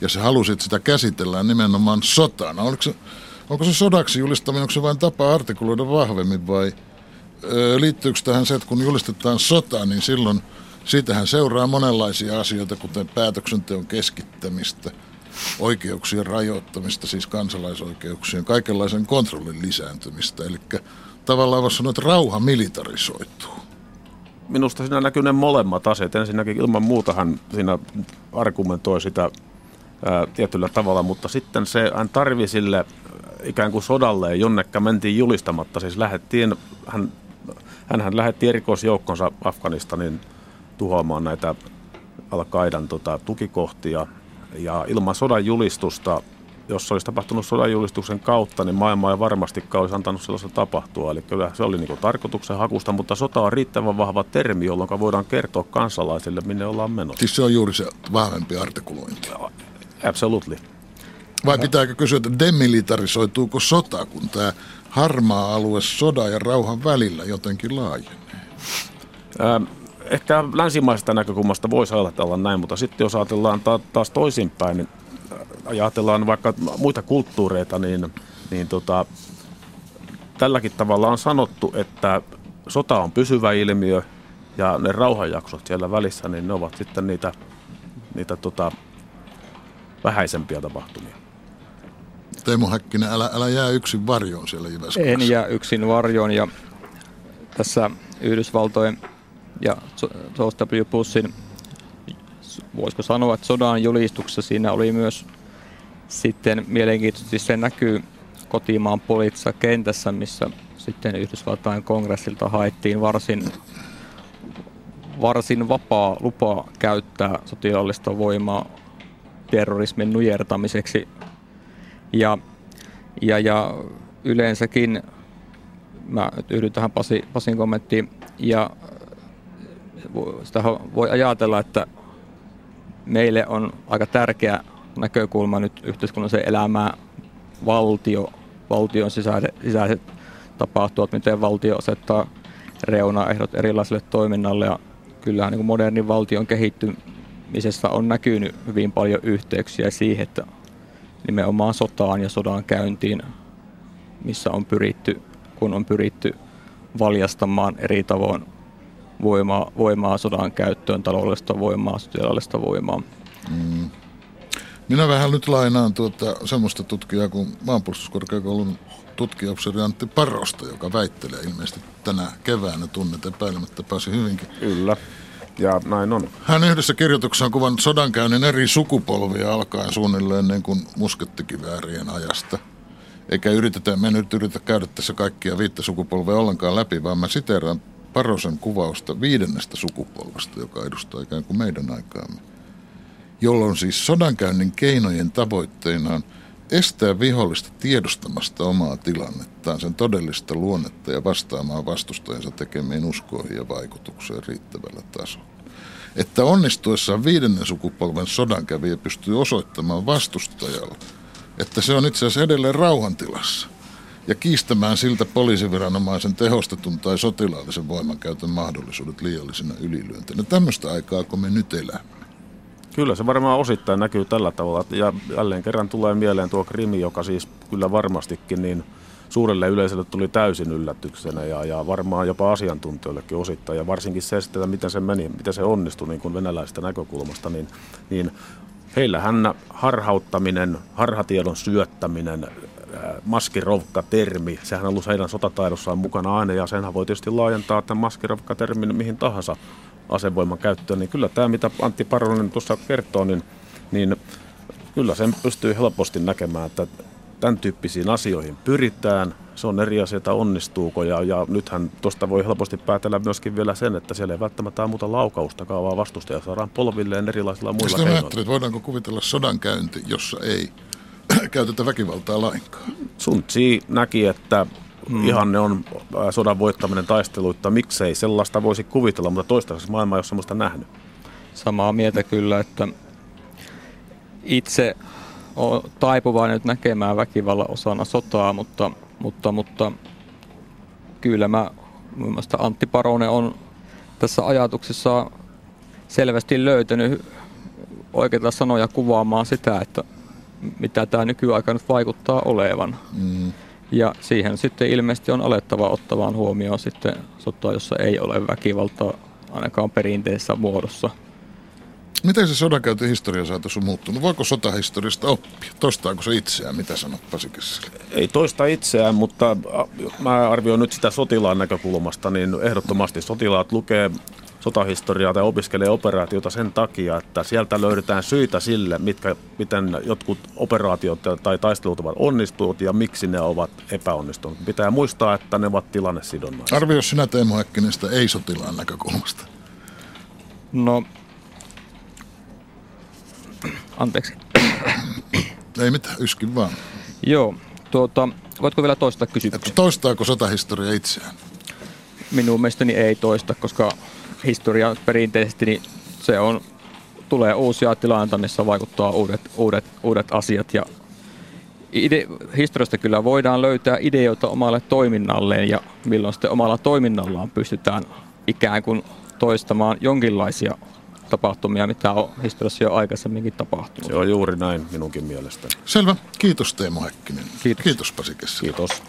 A: Ja se halusi, että sitä käsitellään nimenomaan sotana. Oliko se, onko se sodaksi julistaminen, onko se vain tapa artikuloida vahvemmin vai ö, liittyykö tähän se, että kun julistetaan sota, niin silloin siitähän seuraa monenlaisia asioita, kuten päätöksenteon keskittämistä – oikeuksien rajoittamista, siis kansalaisoikeuksien, kaikenlaisen kontrollin lisääntymistä. Eli tavallaan voisi sanoa, että rauha militarisoituu.
B: Minusta siinä näkyy ne molemmat asiat. Ensinnäkin ilman muutahan siinä argumentoi sitä ää, tietyllä tavalla, mutta sitten se, hän tarvi sille ikään kuin sodalle, jonnekka mentiin julistamatta. Siis lähettiin, hän, hän lähetti erikoisjoukkonsa Afganistanin tuhoamaan näitä Al-Qaidan tota, tukikohtia ja ilman sodan julistusta, jos se olisi tapahtunut sodan julistuksen kautta, niin maailma ei varmastikaan olisi antanut sellaista tapahtua. Eli kyllä se oli niin tarkoituksen hakusta, mutta sota on riittävän vahva termi, jolloin voidaan kertoa kansalaisille, minne ollaan menossa.
A: Siis se on juuri se vahvempi artikulointi.
B: Absolutely.
A: Vai pitääkö kysyä, että demilitarisoituuko sota, kun tämä harmaa alue sodan ja rauhan välillä jotenkin laajenee?
B: Ähm, ehkä länsimaisesta näkökulmasta voisi ajatella näin, mutta sitten jos ajatellaan ta- taas toisinpäin, niin ajatellaan vaikka muita kulttuureita, niin, niin tota, tälläkin tavalla on sanottu, että sota on pysyvä ilmiö ja ne rauhanjaksot siellä välissä, niin ne ovat sitten niitä, niitä tota, vähäisempiä tapahtumia.
A: Teemu Häkkinen, älä, älä jää yksin varjoon siellä Jyväskylässä.
C: En jää yksin varjoon ja tässä Yhdysvaltojen ja George W. Bushin, voisiko sanoa, että sodan julistuksessa siinä oli myös sitten mielenkiintoisesti se näkyy kotimaan poliittisessa kentässä, missä sitten Yhdysvaltain kongressilta haettiin varsin, varsin vapaa lupa käyttää sotilaallista voimaa terrorismin nujertamiseksi. Ja, ja, ja yleensäkin, mä yhdyn tähän Pasi, Pasin kommenttiin, ja sitä voi ajatella, että meille on aika tärkeä näkökulma nyt yhteiskunnallisen elämään. Valtio, valtion sisäiset, sisäiset tapahtuvat, miten valtio asettaa reunaehdot erilaiselle toiminnalle. Ja kyllähän niin modernin valtion kehittymisessä on näkynyt hyvin paljon yhteyksiä siihen, että nimenomaan sotaan ja sodan käyntiin, missä on pyritty, kun on pyritty valjastamaan eri tavoin voimaa, voimaa sodan käyttöön, taloudellista voimaa, sotilaallista voimaa. Mm.
A: Minä vähän nyt lainaan tuota semmoista tutkijaa kuin maanpuolustuskorkeakoulun tutkijaopseri Antti Parosta, joka väittelee ilmeisesti tänä keväänä tunnet epäilemättä pääsi hyvinkin.
B: Kyllä. Ja näin on.
A: Hän yhdessä kirjoituksessaan kuvan sodankäynnin eri sukupolvia alkaen suunnilleen niin kuin muskettikiväärien ajasta. Eikä yritetä, me nyt yritä käydä tässä kaikkia viittä sukupolvea ollenkaan läpi, vaan mä siteeraan Parosen kuvausta viidennestä sukupolvesta, joka edustaa ikään kuin meidän aikaamme. Jolloin siis sodankäynnin keinojen tavoitteena on estää vihollista tiedostamasta omaa tilannettaan, sen todellista luonnetta ja vastaamaan vastustajansa tekemiin uskoihin ja vaikutukseen riittävällä tasolla. Että onnistuessaan viidennen sukupolven sodankävijä pystyy osoittamaan vastustajalle, että se on itse asiassa edelleen rauhantilassa ja kiistämään siltä poliisiviranomaisen tehostetun tai sotilaallisen voimankäytön mahdollisuudet liiallisena ylilyöntinä. Tämmöistä aikaa, kun me nyt elämme.
B: Kyllä se varmaan osittain näkyy tällä tavalla. Ja jälleen kerran tulee mieleen tuo krimi, joka siis kyllä varmastikin niin suurelle yleisölle tuli täysin yllätyksenä ja, ja varmaan jopa asiantuntijoillekin osittain. Ja varsinkin se, että miten se meni, miten se onnistui niin kuin venäläistä näkökulmasta, niin, niin heillähän harhauttaminen, harhatiedon syöttäminen, maskirovka-termi, sehän on ollut heidän sotataidossaan mukana aina ja senhän voi tietysti laajentaa tämän maskirovka-termin mihin tahansa asevoiman käyttöön, niin kyllä tämä, mitä Antti Paronen tuossa kertoo, niin, niin kyllä sen pystyy helposti näkemään, että tämän tyyppisiin asioihin pyritään. Se on eri asia, että onnistuuko. Ja, ja nythän tuosta voi helposti päätellä myöskin vielä sen, että siellä ei välttämättä ammuta laukausta, vaan vastustaja saadaan polvilleen erilaisilla muilla keinoilla.
A: että voidaanko kuvitella sodankäynti, jossa ei käytetä väkivaltaa lainkaan?
B: Sun Tsi näki, että hmm. ihanne on sodan voittaminen taisteluita. Miksei sellaista voisi kuvitella, mutta toistaiseksi maailma ei ole sellaista nähnyt.
C: Samaa mieltä kyllä, että itse on taipuvainen nyt näkemään väkivallan osana sotaa, mutta, mutta, mutta kyllä mä mun mielestä Antti Paronen on tässä ajatuksessa selvästi löytänyt oikeita sanoja kuvaamaan sitä, että mitä tämä nykyaika nyt vaikuttaa olevan. Mm. Ja siihen sitten ilmeisesti on alettava ottavaan huomioon sitten sotaa, jossa ei ole väkivaltaa ainakaan perinteisessä muodossa.
A: Miten se sodankäynti historia saatossa muuttunut? Voiko sotahistoriasta oppia? Toistaako se itseään? Mitä sanot Pasi
B: Ei toista itseään, mutta mä arvioin nyt sitä sotilaan näkökulmasta, niin ehdottomasti sotilaat lukee sotahistoriaa tai opiskelee operaatiota sen takia, että sieltä löydetään syitä sille, mitkä, miten jotkut operaatiot tai taistelut ovat onnistuneet ja miksi ne ovat epäonnistuneet. Pitää muistaa, että ne ovat tilannesidonnaisia.
A: Arvioi sinä Teemu Häkkinen sitä ei-sotilaan näkökulmasta.
C: No, anteeksi.
A: Ei mitään, yskin vaan.
C: Joo, tuota, voitko vielä toistaa kysymyksen?
A: Toistaako sotahistoria itseään?
C: Minun mielestäni ei toista, koska historia perinteisesti, niin se on, tulee uusia tilanteita, missä vaikuttaa uudet, uudet, uudet asiat ja ide- historiasta kyllä voidaan löytää ideoita omalle toiminnalleen ja milloin sitten omalla toiminnallaan pystytään ikään kuin toistamaan jonkinlaisia tapahtumia, mitä on historiassa jo aikaisemminkin tapahtunut.
B: Se on juuri näin minunkin mielestäni.
A: Selvä. Kiitos Teemu Häkkinen.
C: Kiitos.
A: Kiitos Pasi Kessel.
B: Kiitos.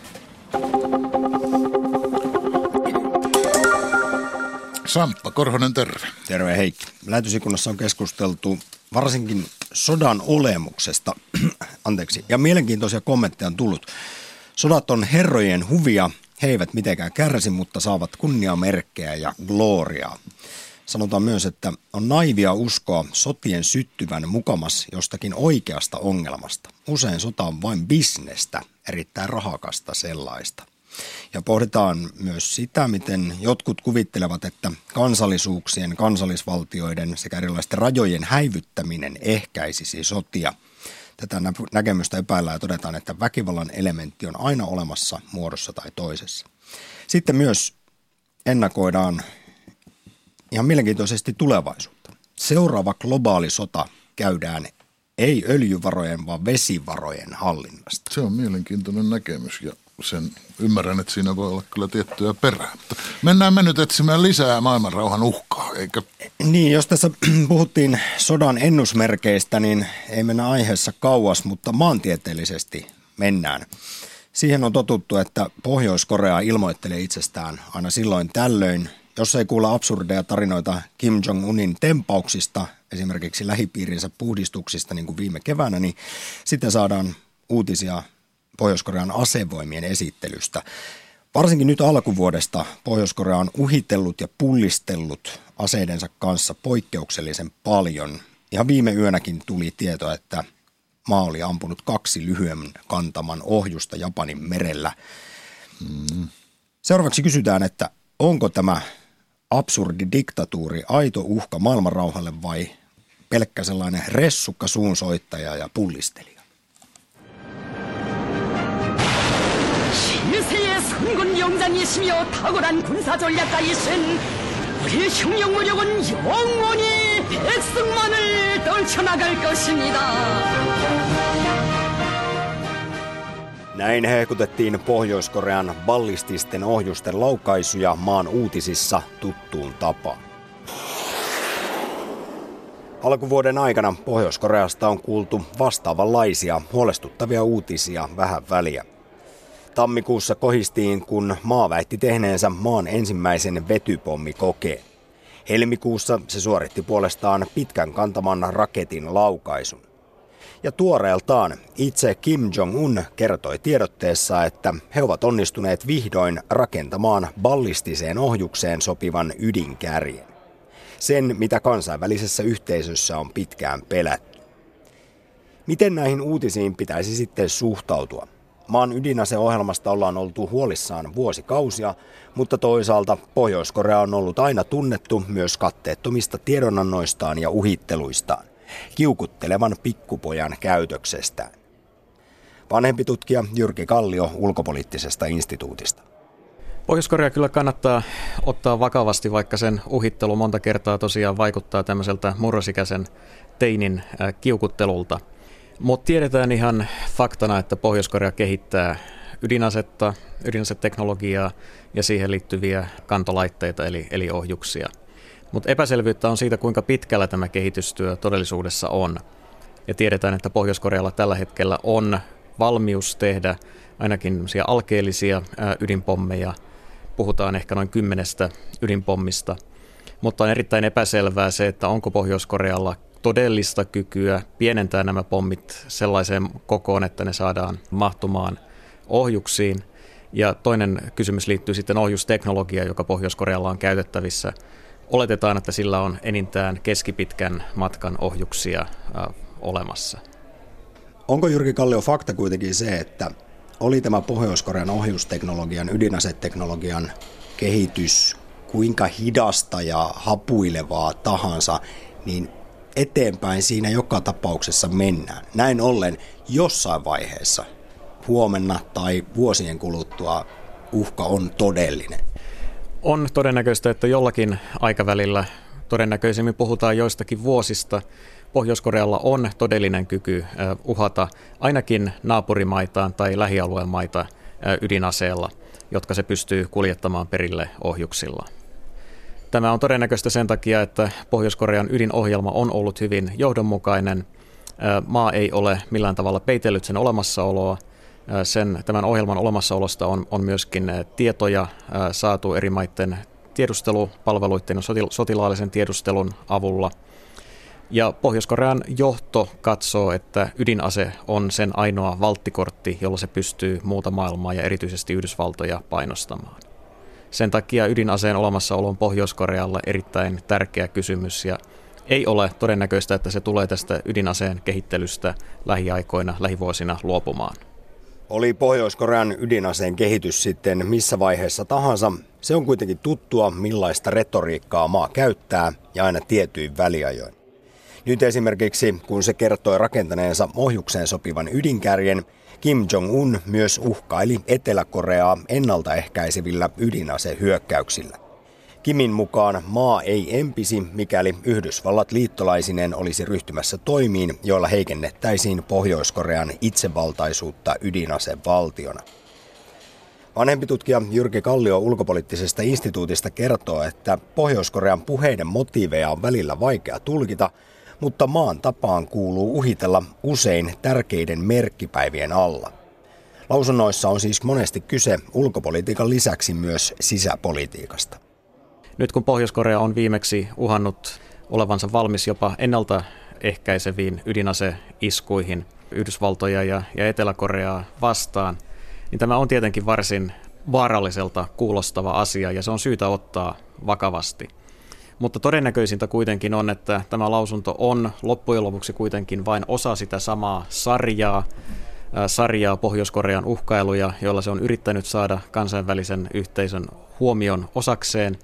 A: Samppa Korhonen, terve.
D: Terve Heikki. Lähetysikunnassa on keskusteltu varsinkin sodan olemuksesta. Anteeksi. Ja mielenkiintoisia kommentteja on tullut. Sodat on herrojen huvia. He eivät mitenkään kärsi, mutta saavat kunniamerkkejä ja gloriaa. Sanotaan myös, että on naivia uskoa sotien syttyvän mukamas jostakin oikeasta ongelmasta. Usein sota on vain bisnestä, erittäin rahakasta sellaista. Ja pohditaan myös sitä, miten jotkut kuvittelevat, että kansallisuuksien, kansallisvaltioiden sekä erilaisten rajojen häivyttäminen ehkäisisi sotia. Tätä näkemystä epäillään ja todetaan, että väkivallan elementti on aina olemassa muodossa tai toisessa. Sitten myös ennakoidaan ihan mielenkiintoisesti tulevaisuutta. Seuraava globaali sota käydään ei öljyvarojen, vaan vesivarojen hallinnasta.
A: Se on mielenkiintoinen näkemys ja sen ymmärrän, että siinä voi olla kyllä tiettyä perää. Mutta mennään me nyt etsimään lisää maailmanrauhan uhkaa, eikö?
D: Niin, jos tässä puhuttiin sodan ennusmerkeistä, niin ei mennä aiheessa kauas, mutta maantieteellisesti mennään. Siihen on totuttu, että Pohjois-Korea ilmoittelee itsestään aina silloin tällöin, jos ei kuulla absurdeja tarinoita Kim Jong-unin tempauksista, esimerkiksi lähipiirinsä puhdistuksista niin kuin viime keväänä, niin sitten saadaan uutisia Pohjois-Korean asevoimien esittelystä. Varsinkin nyt alkuvuodesta Pohjois-Korea on uhitellut ja pullistellut aseidensa kanssa poikkeuksellisen paljon. Ja viime yönäkin tuli tieto, että maa oli ampunut kaksi lyhyen kantaman ohjusta Japanin merellä. Mm. Seuraavaksi kysytään, että onko tämä absurdi diktatuuri aito uhka maailmanrauhalle vai pelkkä sellainen ressukka suunsoittaja ja pullistelija?
E: 선군 영장이시며 탁월한 군사 전략가이신 우리 흉영무력은 영원히 백성만을 떨쳐나갈 것입니다.
D: Näin hehkutettiin Pohjois-Korean ballististen ohjusten laukaisuja maan uutisissa tuttuun tapaan. Alkuvuoden aikana Pohjois-Koreasta on kuultu vastaavanlaisia huolestuttavia uutisia vähän väliä. Tammikuussa kohistiin, kun maa väitti tehneensä maan ensimmäisen vetypommikokeen. Helmikuussa se suoritti puolestaan pitkän kantaman raketin laukaisun. Ja tuoreeltaan itse Kim Jong-un kertoi tiedotteessa, että he ovat onnistuneet vihdoin rakentamaan ballistiseen ohjukseen sopivan ydinkärjen. Sen, mitä kansainvälisessä yhteisössä on pitkään pelätty. Miten näihin uutisiin pitäisi sitten suhtautua? Maan ydinaseohjelmasta ollaan oltu huolissaan vuosikausia, mutta toisaalta Pohjois-Korea on ollut aina tunnettu myös katteettomista tiedonannoistaan ja uhitteluistaan, kiukuttelevan pikkupojan käytöksestään. Vanhempi tutkija Jyrki Kallio ulkopoliittisesta instituutista.
F: Pohjois-Korea kyllä kannattaa ottaa vakavasti, vaikka sen uhittelu monta kertaa tosiaan vaikuttaa tämmöiseltä murrosikäisen teinin kiukuttelulta – mutta tiedetään ihan faktana, että Pohjois-Korea kehittää ydinasetta, ydinaseteknologiaa ja siihen liittyviä kantolaitteita eli, eli ohjuksia. Mutta epäselvyyttä on siitä, kuinka pitkällä tämä kehitystyö todellisuudessa on. Ja tiedetään, että Pohjois-Korealla tällä hetkellä on valmius tehdä ainakin alkeellisia ydinpommeja. Puhutaan ehkä noin kymmenestä ydinpommista. Mutta on erittäin epäselvää se, että onko Pohjois-Korealla todellista kykyä pienentää nämä pommit sellaiseen kokoon, että ne saadaan mahtumaan ohjuksiin. Ja toinen kysymys liittyy sitten ohjusteknologiaan, joka Pohjois-Korealla on käytettävissä. Oletetaan, että sillä on enintään keskipitkän matkan ohjuksia äh, olemassa.
D: Onko Jyrki Kallio fakta kuitenkin se, että oli tämä Pohjois-Korean ohjusteknologian, ydinaseteknologian kehitys kuinka hidasta ja hapuilevaa tahansa, niin eteenpäin siinä joka tapauksessa mennään. Näin ollen jossain vaiheessa huomenna tai vuosien kuluttua uhka on todellinen.
F: On todennäköistä, että jollakin aikavälillä todennäköisemmin puhutaan joistakin vuosista, Pohjois-Korealla on todellinen kyky uhata ainakin naapurimaitaan tai lähialueen maita ydinaseella, jotka se pystyy kuljettamaan perille ohjuksilla. Tämä on todennäköistä sen takia, että Pohjois-Korean ydinohjelma on ollut hyvin johdonmukainen. Maa ei ole millään tavalla peitellyt sen olemassaoloa. Sen, tämän ohjelman olemassaolosta on, on myöskin tietoja saatu eri maiden tiedustelupalveluiden ja sotilaallisen tiedustelun avulla. Ja Pohjois-Korean johto katsoo, että ydinase on sen ainoa valttikortti, jolla se pystyy muuta maailmaa ja erityisesti Yhdysvaltoja painostamaan. Sen takia ydinaseen olemassaolo on Pohjois-Korealle erittäin tärkeä kysymys ja ei ole todennäköistä, että se tulee tästä ydinaseen kehittelystä lähiaikoina, lähivuosina luopumaan.
D: Oli Pohjois-Korean ydinaseen kehitys sitten missä vaiheessa tahansa, se on kuitenkin tuttua, millaista retoriikkaa maa käyttää ja aina tietyin väliajoin. Nyt esimerkiksi, kun se kertoi rakentaneensa ohjukseen sopivan ydinkärjen, Kim Jong-un myös uhkaili Etelä-Koreaa ennaltaehkäisevillä ydinasehyökkäyksillä. Kimin mukaan maa ei empisi, mikäli Yhdysvallat liittolaisinen olisi ryhtymässä toimiin, joilla heikennettäisiin Pohjois-Korean itsevaltaisuutta ydinasevaltiona. Vanhempi tutkija Jyrki Kallio ulkopoliittisesta instituutista kertoo, että Pohjois-Korean puheiden motiiveja on välillä vaikea tulkita, mutta maan tapaan kuuluu uhitella usein tärkeiden merkkipäivien alla. Lausunnoissa on siis monesti kyse ulkopolitiikan lisäksi myös sisäpolitiikasta.
F: Nyt kun Pohjois-Korea on viimeksi uhannut olevansa valmis jopa ennaltaehkäiseviin ydinaseiskuihin Yhdysvaltoja ja, ja Etelä-Koreaa vastaan, niin tämä on tietenkin varsin vaaralliselta kuulostava asia ja se on syytä ottaa vakavasti. Mutta todennäköisintä kuitenkin on, että tämä lausunto on loppujen lopuksi kuitenkin vain osa sitä samaa sarjaa, sarjaa Pohjois-Korean uhkailuja, joilla se on yrittänyt saada kansainvälisen yhteisön huomion osakseen.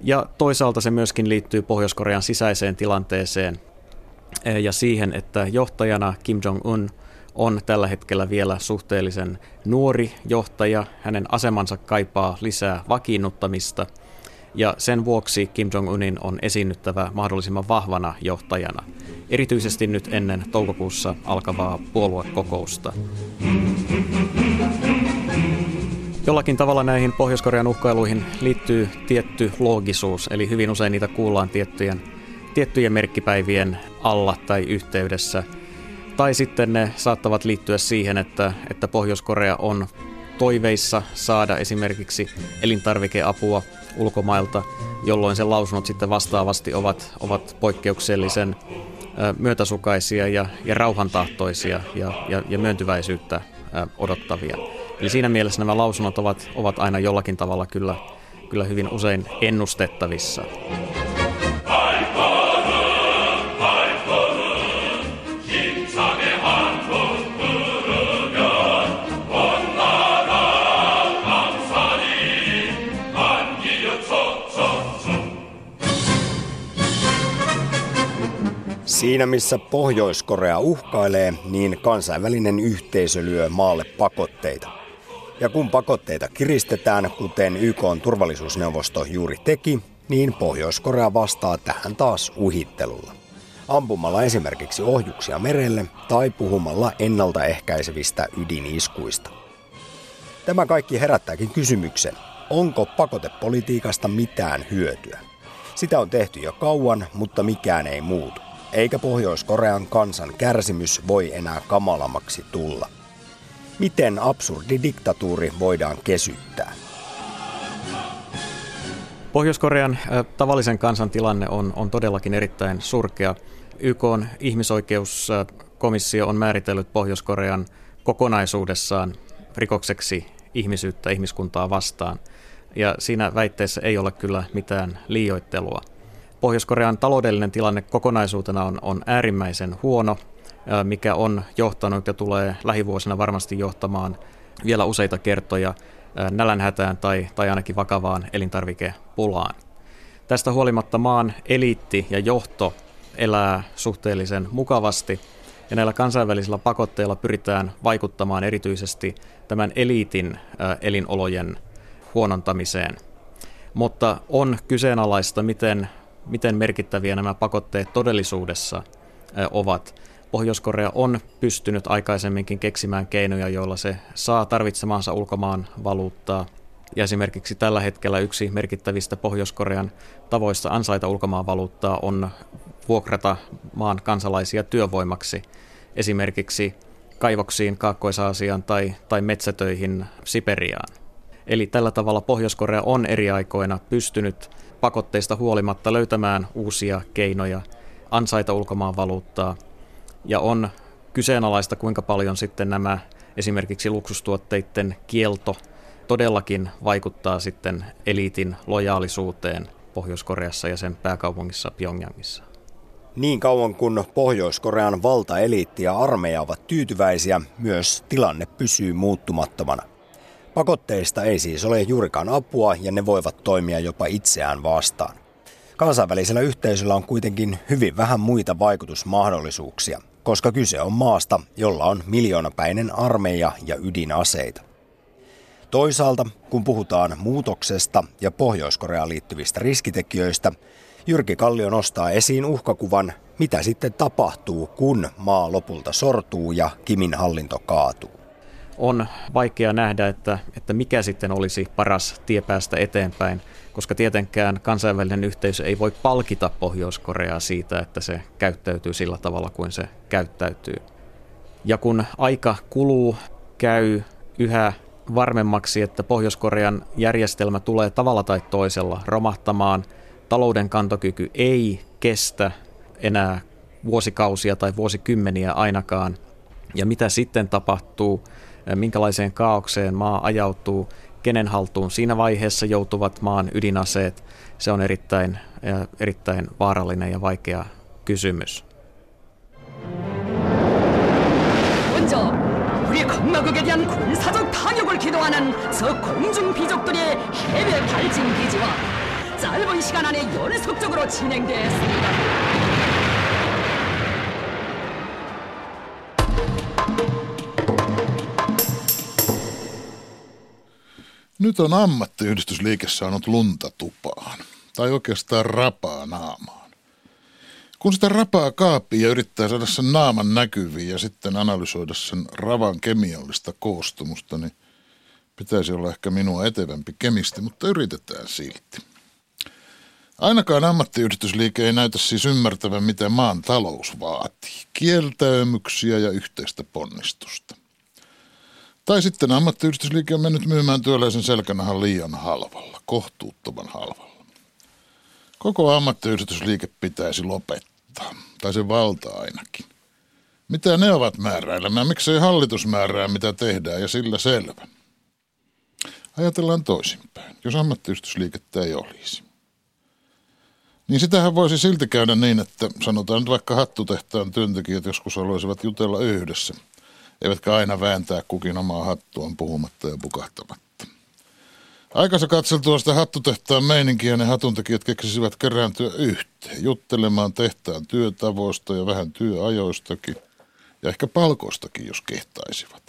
F: Ja toisaalta se myöskin liittyy Pohjois-Korean sisäiseen tilanteeseen ja siihen, että johtajana Kim Jong-un on tällä hetkellä vielä suhteellisen nuori johtaja. Hänen asemansa kaipaa lisää vakiinnuttamista – ja sen vuoksi Kim Jong-unin on esiinnyttävä mahdollisimman vahvana johtajana, erityisesti nyt ennen toukokuussa alkavaa puoluekokousta. Jollakin tavalla näihin Pohjois-Korean uhkailuihin liittyy tietty loogisuus, eli hyvin usein niitä kuullaan tiettyjen, tiettyjen merkkipäivien alla tai yhteydessä. Tai sitten ne saattavat liittyä siihen, että, että Pohjois-Korea on toiveissa saada esimerkiksi elintarvikeapua ulkomailta, jolloin sen lausunnot sitten vastaavasti ovat, ovat poikkeuksellisen myötäsukaisia ja, ja rauhantahtoisia ja, ja, ja myöntyväisyyttä odottavia. Eli siinä mielessä nämä lausunnot ovat, ovat aina jollakin tavalla kyllä, kyllä hyvin usein ennustettavissa.
D: Siinä missä Pohjois-Korea uhkailee, niin kansainvälinen yhteisö lyö maalle pakotteita. Ja kun pakotteita kiristetään, kuten YK turvallisuusneuvosto juuri teki, niin Pohjois-Korea vastaa tähän taas uhittelulla. Ampumalla esimerkiksi ohjuksia merelle tai puhumalla ennaltaehkäisevistä ydiniskuista. Tämä kaikki herättääkin kysymyksen, onko pakotepolitiikasta mitään hyötyä? Sitä on tehty jo kauan, mutta mikään ei muutu eikä Pohjois-Korean kansan kärsimys voi enää kamalammaksi tulla. Miten absurdi diktatuuri voidaan kesyttää?
F: Pohjois-Korean tavallisen kansan tilanne on, on todellakin erittäin surkea. YK on ihmisoikeuskomissio on määritellyt Pohjois-Korean kokonaisuudessaan rikokseksi ihmisyyttä ihmiskuntaa vastaan. Ja siinä väitteessä ei ole kyllä mitään liioittelua – Pohjois-Korean taloudellinen tilanne kokonaisuutena on, on äärimmäisen huono, mikä on johtanut ja tulee lähivuosina varmasti johtamaan vielä useita kertoja nälänhätään tai, tai ainakin vakavaan elintarvikepulaan. Tästä huolimatta maan eliitti ja johto elää suhteellisen mukavasti ja näillä kansainvälisillä pakotteilla pyritään vaikuttamaan erityisesti tämän eliitin elinolojen huonontamiseen. Mutta on kyseenalaista, miten miten merkittäviä nämä pakotteet todellisuudessa ovat. Pohjois-Korea on pystynyt aikaisemminkin keksimään keinoja, joilla se saa tarvitsemaansa ulkomaan valuuttaa. Ja esimerkiksi tällä hetkellä yksi merkittävistä Pohjois-Korean tavoista ansaita ulkomaan valuuttaa on vuokrata maan kansalaisia työvoimaksi. Esimerkiksi kaivoksiin Kaakkois-Aasiaan tai, tai metsätöihin Siperiaan. Eli tällä tavalla Pohjois-Korea on eri aikoina pystynyt pakotteista huolimatta löytämään uusia keinoja ansaita ulkomaan valuuttaa. Ja on kyseenalaista, kuinka paljon sitten nämä esimerkiksi luksustuotteiden kielto todellakin vaikuttaa sitten eliitin lojaalisuuteen Pohjois-Koreassa ja sen pääkaupungissa Pyongyangissa.
D: Niin kauan kun Pohjois-Korean valtaeliitti ja armeija ovat tyytyväisiä, myös tilanne pysyy muuttumattomana. Pakotteista ei siis ole juurikaan apua ja ne voivat toimia jopa itseään vastaan. Kansainvälisellä yhteisöllä on kuitenkin hyvin vähän muita vaikutusmahdollisuuksia, koska kyse on maasta, jolla on miljoonapäinen armeija ja ydinaseita. Toisaalta, kun puhutaan muutoksesta ja Pohjois-Koreaan liittyvistä riskitekijöistä, Jyrki Kallio nostaa esiin uhkakuvan, mitä sitten tapahtuu, kun maa lopulta sortuu ja Kimin hallinto kaatuu.
F: On vaikea nähdä, että, että mikä sitten olisi paras tie päästä eteenpäin, koska tietenkään kansainvälinen yhteisö ei voi palkita Pohjois-Koreaa siitä, että se käyttäytyy sillä tavalla kuin se käyttäytyy. Ja kun aika kuluu, käy yhä varmemmaksi, että Pohjois-Korean järjestelmä tulee tavalla tai toisella romahtamaan – talouden kantokyky ei kestä enää vuosikausia tai vuosikymmeniä ainakaan. Ja mitä sitten tapahtuu, minkälaiseen kaaukseen maa ajautuu, kenen haltuun siinä vaiheessa joutuvat maan ydinaseet, se on erittäin, erittäin vaarallinen ja vaikea kysymys. 먼저 우리 건마국에 대한 군사적 타격을 기도하는 저 공중 비족들의 해외 발진 기지와 짧은 시간 안에 연속적으로 진행되었습니다.
A: Nyt on ammattiyhdistysliike saanut lunta tupaan, tai oikeastaan rapaa naamaan. Kun sitä rapaa kaapia ja yrittää saada sen naaman näkyviin ja sitten analysoida sen ravan kemiallista koostumusta, niin pitäisi olla ehkä minua etevämpi kemisti, mutta yritetään silti. Ainakaan ammattiyhdistysliike ei näytä siis ymmärtävän, miten maan talous vaatii. Kieltäymyksiä ja yhteistä ponnistusta. Tai sitten ammattiyhdistysliike on mennyt myymään työläisen selkänahan liian halvalla, kohtuuttoman halvalla. Koko ammattiyhdistysliike pitäisi lopettaa, tai se valta ainakin. Mitä ne ovat määräilemään? Miksei hallitus määrää, mitä tehdään, ja sillä selvä. Ajatellaan toisinpäin, jos ammattiyhdistysliikettä ei olisi. Niin sitähän voisi silti käydä niin, että sanotaan nyt vaikka hattutehtaan työntekijät joskus haluaisivat jutella yhdessä, eivätkä aina vääntää kukin omaa hattuaan puhumatta ja pukahtamatta. Aikansa katseltua sitä hattutehtaan meininkiä ne hatuntekijät keksisivät kerääntyä yhteen, juttelemaan tehtaan työtavoista ja vähän työajoistakin, ja ehkä palkoistakin, jos kehtaisivat.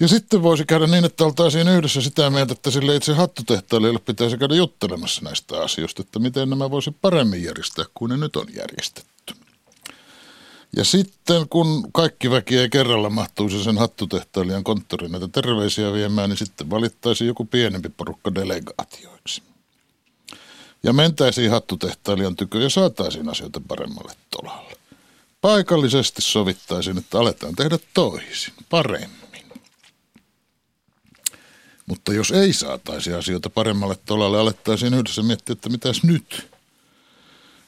A: Ja sitten voisi käydä niin, että oltaisiin yhdessä sitä mieltä, että sille itse hattutehtailijalle pitäisi käydä juttelemassa näistä asioista, että miten nämä voisi paremmin järjestää kuin ne nyt on järjestetty. Ja sitten kun kaikki väki ei kerralla mahtuisi sen hattutehtailijan konttoriin näitä terveisiä viemään, niin sitten valittaisi joku pienempi porukka delegaatioiksi. Ja mentäisiin hattutehtailijan tykö ja saataisiin asioita paremmalle tolalle. Paikallisesti sovittaisiin, että aletaan tehdä toisin, paremmin. Mutta jos ei saataisi asioita paremmalle tolalle, alettaisiin yhdessä miettiä, että mitäs nyt?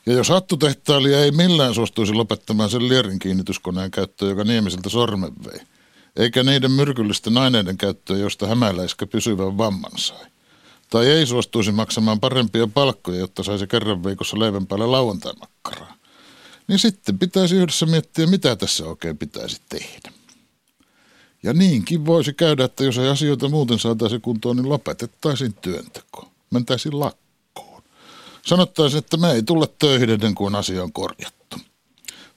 A: Ja jos hattutehtailija ei millään suostuisi lopettamaan sen lierin kiinnityskoneen käyttöä, joka Niemiseltä sormen vei, eikä niiden myrkyllisten aineiden käyttöä, josta hämäläiskä pysyvän vamman sai, tai ei suostuisi maksamaan parempia palkkoja, jotta saisi kerran viikossa leivän päälle lauantai-makkaraa, niin sitten pitäisi yhdessä miettiä, mitä tässä oikein pitäisi tehdä. Ja niinkin voisi käydä, että jos ei asioita muuten saataisi kuntoon, niin lopetettaisiin työnteko. Mentäisiin lakkoon. Sanottaisiin, että me ei tulla töihin ennen kuin asia on korjattu.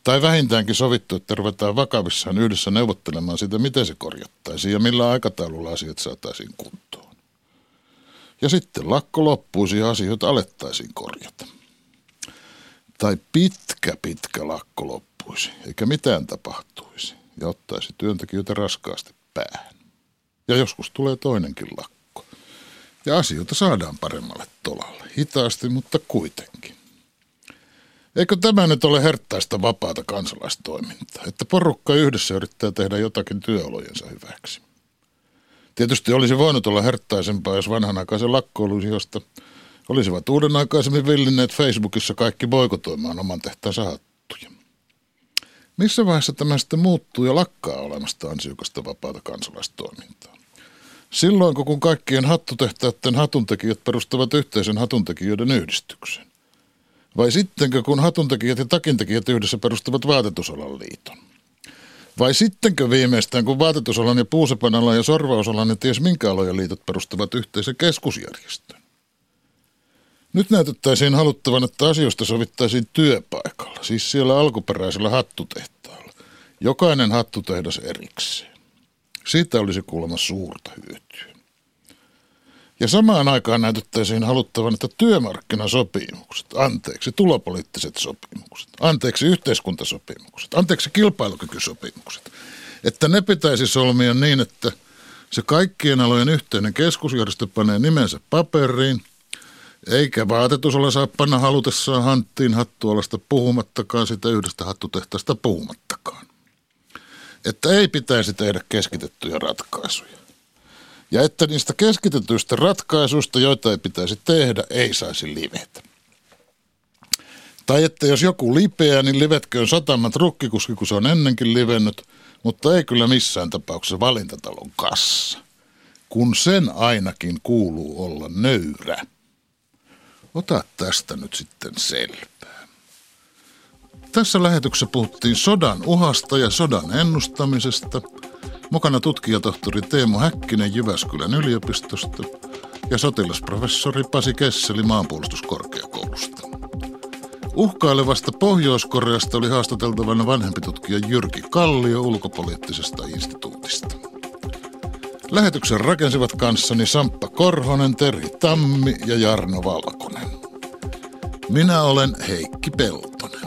A: Tai vähintäänkin sovittu, että ruvetaan vakavissaan yhdessä neuvottelemaan siitä, miten se korjattaisiin ja millä aikataululla asiat saataisiin kuntoon. Ja sitten lakko loppuisi ja asioita alettaisiin korjata. tai pitkä pitkä lakko loppuisi, eikä mitään tapahtuisi ja ottaisi työntekijöitä raskaasti päähän. Ja joskus tulee toinenkin lakko. Ja asioita saadaan paremmalle tolalle, hitaasti, mutta kuitenkin. Eikö tämä nyt ole herttaista vapaata kansalaistoimintaa, että porukka yhdessä yrittää tehdä jotakin työolojensa hyväksi? Tietysti olisi voinut olla herttaisempaa, jos vanhanaikaisen lakkoilusiosta olisivat uuden aikaisemmin villinneet Facebookissa kaikki boikotoimaan oman tehtänsä hattuja. Missä vaiheessa tämä sitten muuttuu ja lakkaa olemasta ansiokasta vapaata kansalaistoimintaa? Silloin, kun kaikkien hattutehtäiden hatuntekijät perustavat yhteisen hatuntekijöiden yhdistyksen. Vai sittenkö, kun hatuntekijät ja takintekijät yhdessä perustavat vaatetusalan liiton? Vai sittenkö viimeistään, kun vaatetusalan ja puusepanalan ja sorvausalan ja ties minkä alojen liitot perustavat yhteisen keskusjärjestön? Nyt näytettäisiin haluttavan, että asioista sovittaisiin työpaikalla, siis siellä alkuperäisellä hattutehtaalla. Jokainen hattutehdas erikseen. Siitä olisi kuulemma suurta hyötyä. Ja samaan aikaan näytettäisiin haluttavan, että työmarkkinasopimukset, anteeksi, tulopoliittiset sopimukset, anteeksi, yhteiskuntasopimukset, anteeksi, kilpailukykysopimukset, että ne pitäisi solmia niin, että se kaikkien alojen yhteinen keskusjärjestö panee nimensä paperiin, eikä vaatetusala saa panna halutessaan hanttiin hattualasta puhumattakaan, sitä yhdestä hattutehtaasta puhumattakaan. Että ei pitäisi tehdä keskitettyjä ratkaisuja ja että niistä keskitetyistä ratkaisuista, joita ei pitäisi tehdä, ei saisi livetä. Tai että jos joku lipeää, niin livetköön satamat rukkikuski, kun se on ennenkin livennyt, mutta ei kyllä missään tapauksessa valintatalon kassa, kun sen ainakin kuuluu olla nöyrä. Ota tästä nyt sitten selvää. Tässä lähetyksessä puhuttiin sodan uhasta ja sodan ennustamisesta – Mukana tutkijatohtori Teemu Häkkinen Jyväskylän yliopistosta ja sotilasprofessori Pasi Kesseli maanpuolustuskorkeakoulusta. Uhkailevasta Pohjois-Koreasta oli haastateltavana vanhempi tutkija Jyrki Kallio ulkopoliittisesta instituutista. Lähetyksen rakensivat kanssani Samppa Korhonen, Terhi Tammi ja Jarno Valkonen. Minä olen Heikki Pelto.